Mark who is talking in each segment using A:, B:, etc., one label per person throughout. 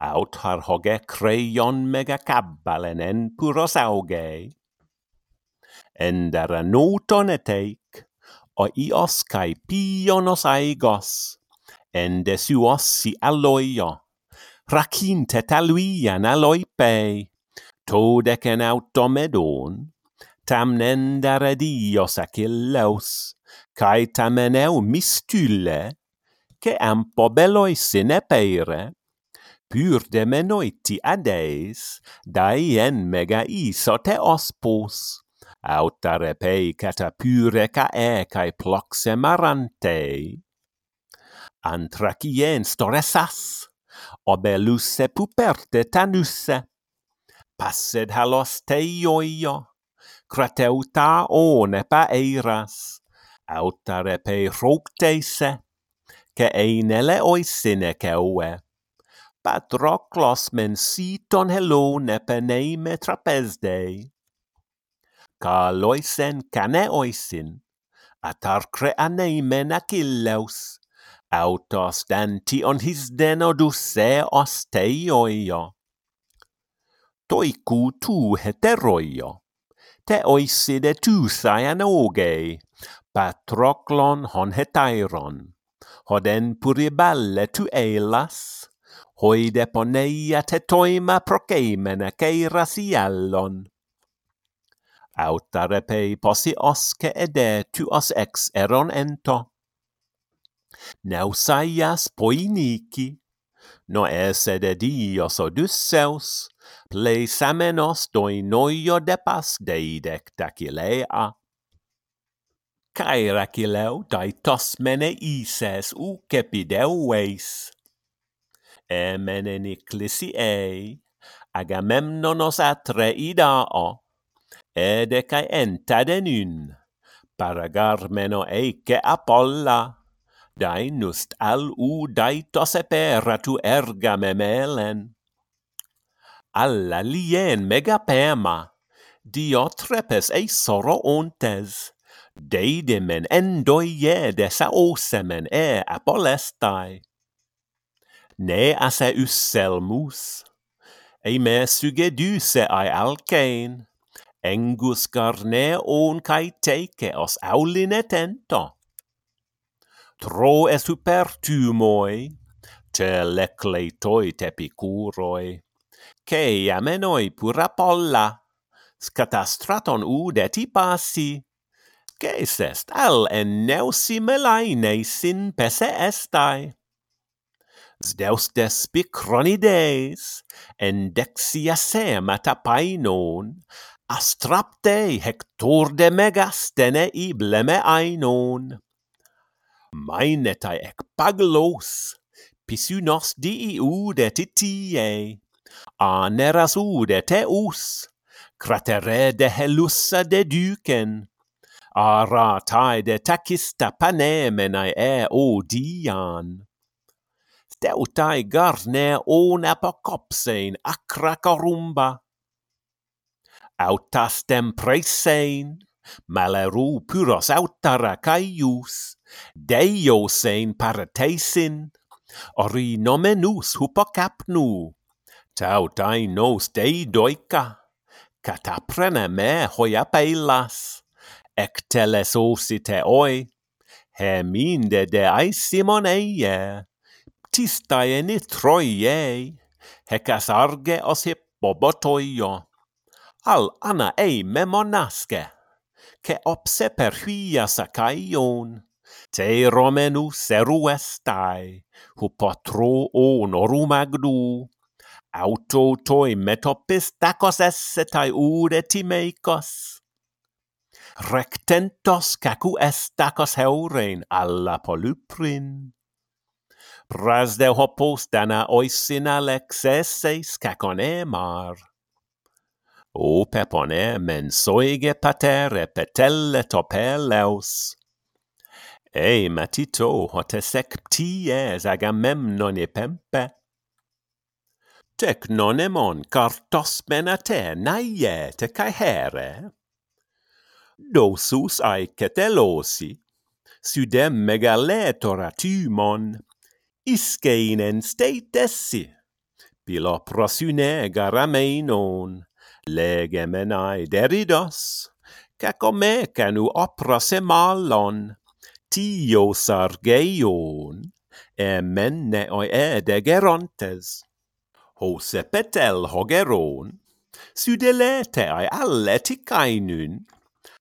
A: autarhoge kreion megakabbalen en puros auge. Endere noton eteik, ios kai pionos aigos, endesuos si alloio, racinte taluian aloipe, todecen automedon, tam dare dios acilleus, cae tameneu mistylle, che ampo beloi sine peire, pur de menoiti en mega iso te pos, auta repei cata pure cae cae ploxe marante. Antracien storesas, obeluse puperte tanuse, passed halos teioio, crateuta one paeiras, auta repei roctese, ce einele oisine ceue. Patroclos mensiton helon epeneime trapezdei. Caloisen caneoisin, atarcre aneimen achilleus, autos dantion his denoduse eos teioio. Toicu tu heteroio, te oiside tu saian ogei, Patroclon hon hetairon, hoden puriballe tu eilas, hoi deponeia tetoima proceimena ceirasiallon. Auta repei posi osce ede tu os ex eron ento. Neusaias poiniki, no esse de dios Odysseus, plei samenos doi noio depas deidec dacilea. Cae racileu dai tosmene ises ucepideueis Εμενενικλησιαί, Αγαμέμνονος Ατρεϊδαο, εδε καί entaden un, παραγάρμενο εικε Απόλλα, δαιν ουστ αλ ου δαιτος επέρα του έργα με μέλεν. Alla lien megapema, Diotrepes eisoro ontes, deidemen endoie de osemen e apolestai ne ase usselmus. Ei me sugeduse ai alkein, engus garne on cae teice os auline tento. Tro tu moi. te lecleitoi te picuroi, che amenoi pura polla, scatastraton ude ti passi, Caesest al en neusi melaine sin pese estai. Zeus sem at atapainon, Astrapte Hector de megastene ibleme ainon. Mainetai ec paglos, Pisunos diiu de titie, Anerasu de Teus, Cratere de Helussa de Duken, ara tai de Takista panemenae e odian. Dian steutai garne on apocopsein acra corumba. Autastem presein, maleru puros autara caius, deiosein paratesin, ori nomenus hupocapnu, tautai nos deidoica, cataprene me hoia peilas, ecteles osite oi, he minde de aisimon eie, artistaeni troiei, hecas arge os bobotoio, al ana ei memonaske, che opse per huia sacaion, te romenu seru estai, hu potro onorum agdu, auto toi metopis tacos essetai ure timeikos, rectentos cacu estacos heurein alla poluprin. Razdeohopos dana oisin alexeseis cacone mar. O pepone mensoige patere petelle topeleus. Ei matito hotesec pties agamemnon epempe. Tec nonemon cartos menate naie te caere. Dosus ai cetelosi, sudem megaletora tymon iskeinen steitessi. Pilo prosune garameinon, legemenai deridos, cacomecanu oprase malon, tio sargeion, emenne oi ede gerontes. Hose petel hogeron, sudeletae alleticainun,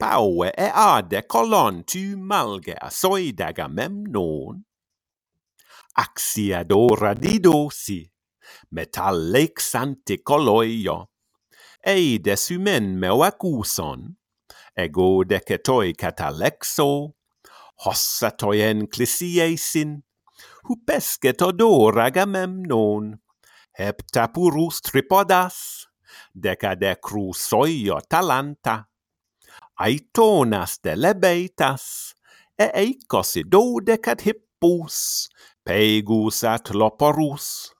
A: paue e ade colon tu malge asoidaga memnon, axiadora didosi, metallexante coloio. eide sumen meu acuson, ego decetoi catalexo, hossatoien clisiesin, hupescet odor agamemnon, heptapurus tripodas, decadecru soio talanta, aitonas de lebeitas, e eicosi do decad hippus, Pegus at loporus,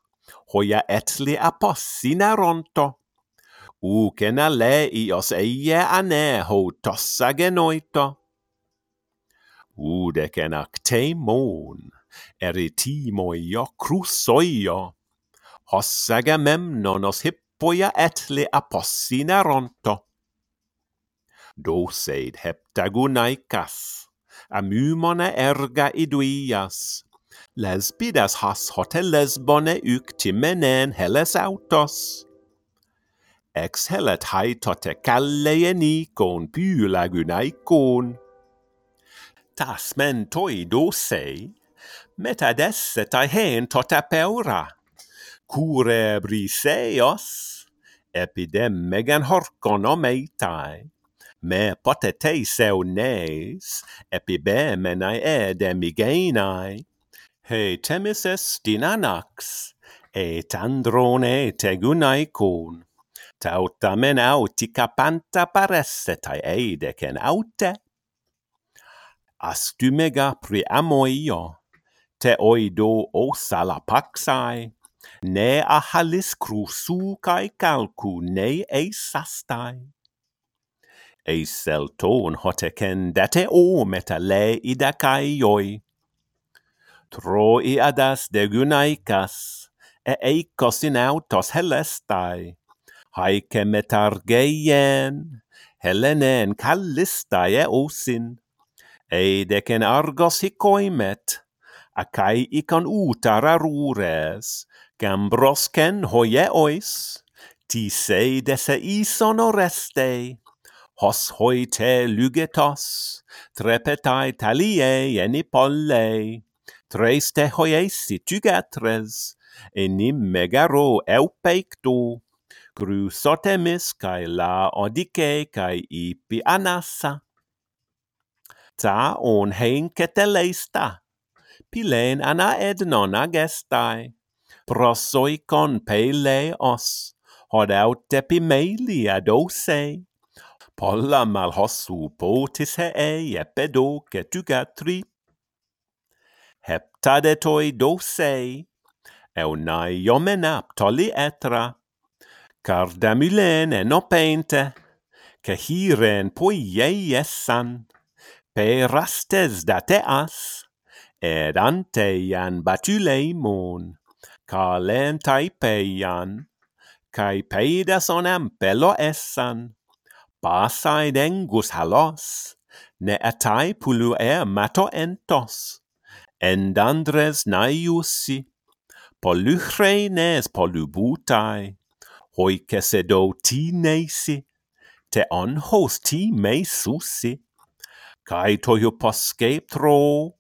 A: hoia etli apos sinaronto. Uken ale ios eie ane ho tossa genoito. Udecen actemon, eritimoio crusoio, hossaga memnonos hippoia etli apossinaronto. Doseid heptagunaicas, amymona erga iduias, lesbidas has hoteles bone uc timenen helles autos. Ex hellet hai tote calleeni con pylagunaikon. Tas men toi dosei, metadesse tai hen tota peura. Cure briseos, epidem megan horcon omeitai. Me potetei seu nes, epibemenae edemigenae, temis est dinanax, et androne tegunaicon. Tautamen autica panta paresset ae eidecen aute. Astumega priamoio, te oido osala paxae, ne ahalis crusu cae calcu ne eis sastae. Eis ton hotecen date o meta le ida caioi, troi adas de gunaicas, e eikos in autos helestai, haike metargeien, Helenen osin, e decen argos hicoimet, akai icon utara rures, gambrosken hoie ois, tisei dese ison oreste, hos hoite lugetos, trepetai taliei enipollei, tres te hoiesi tygatres, enim megaro eupeikto, gru sotemis cae la odike cae ipi anassa. Ta on hein keteleista, pilen ana ednon agestai, prosoi con pele os, hod aut tepi meili adose, polla malhosu potis hee epedo cetuga heptadetoi dosei, aptoli etra, cardamylen enopente, cehiren poieiessan, perastes dateas, ed anteian batuleimon, calen peian, cae peidason pelo essan, passae dengus halos, ne atai pulu e mato entos, endandres naiusi, polychreines polybutai, hoi cesedo ti neisi, te on hos ti me susi, cae toio posceptro,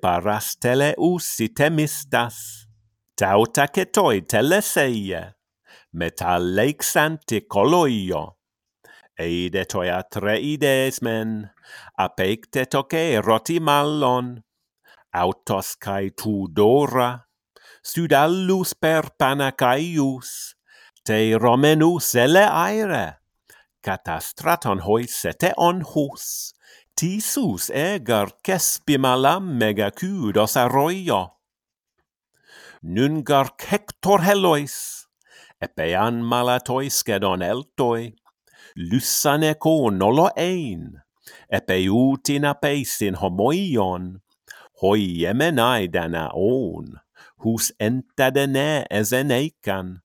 A: parastele usi temistas, tauta cetoi teleseie, metalleic santi coloio, eide toia treides men, apecte toce roti mallon, autos cae Tudora, studallus per Panacaius, te romenus ele aere, catastraton hoi sete on hus, tisus eger mega cudos arroio. Nun gar hector helois, epean malatois gedon eltoi, lusaneco nolo ein, epeutin apeis in homoion, hoiemme näidänä on, hus entädenä eseneikan,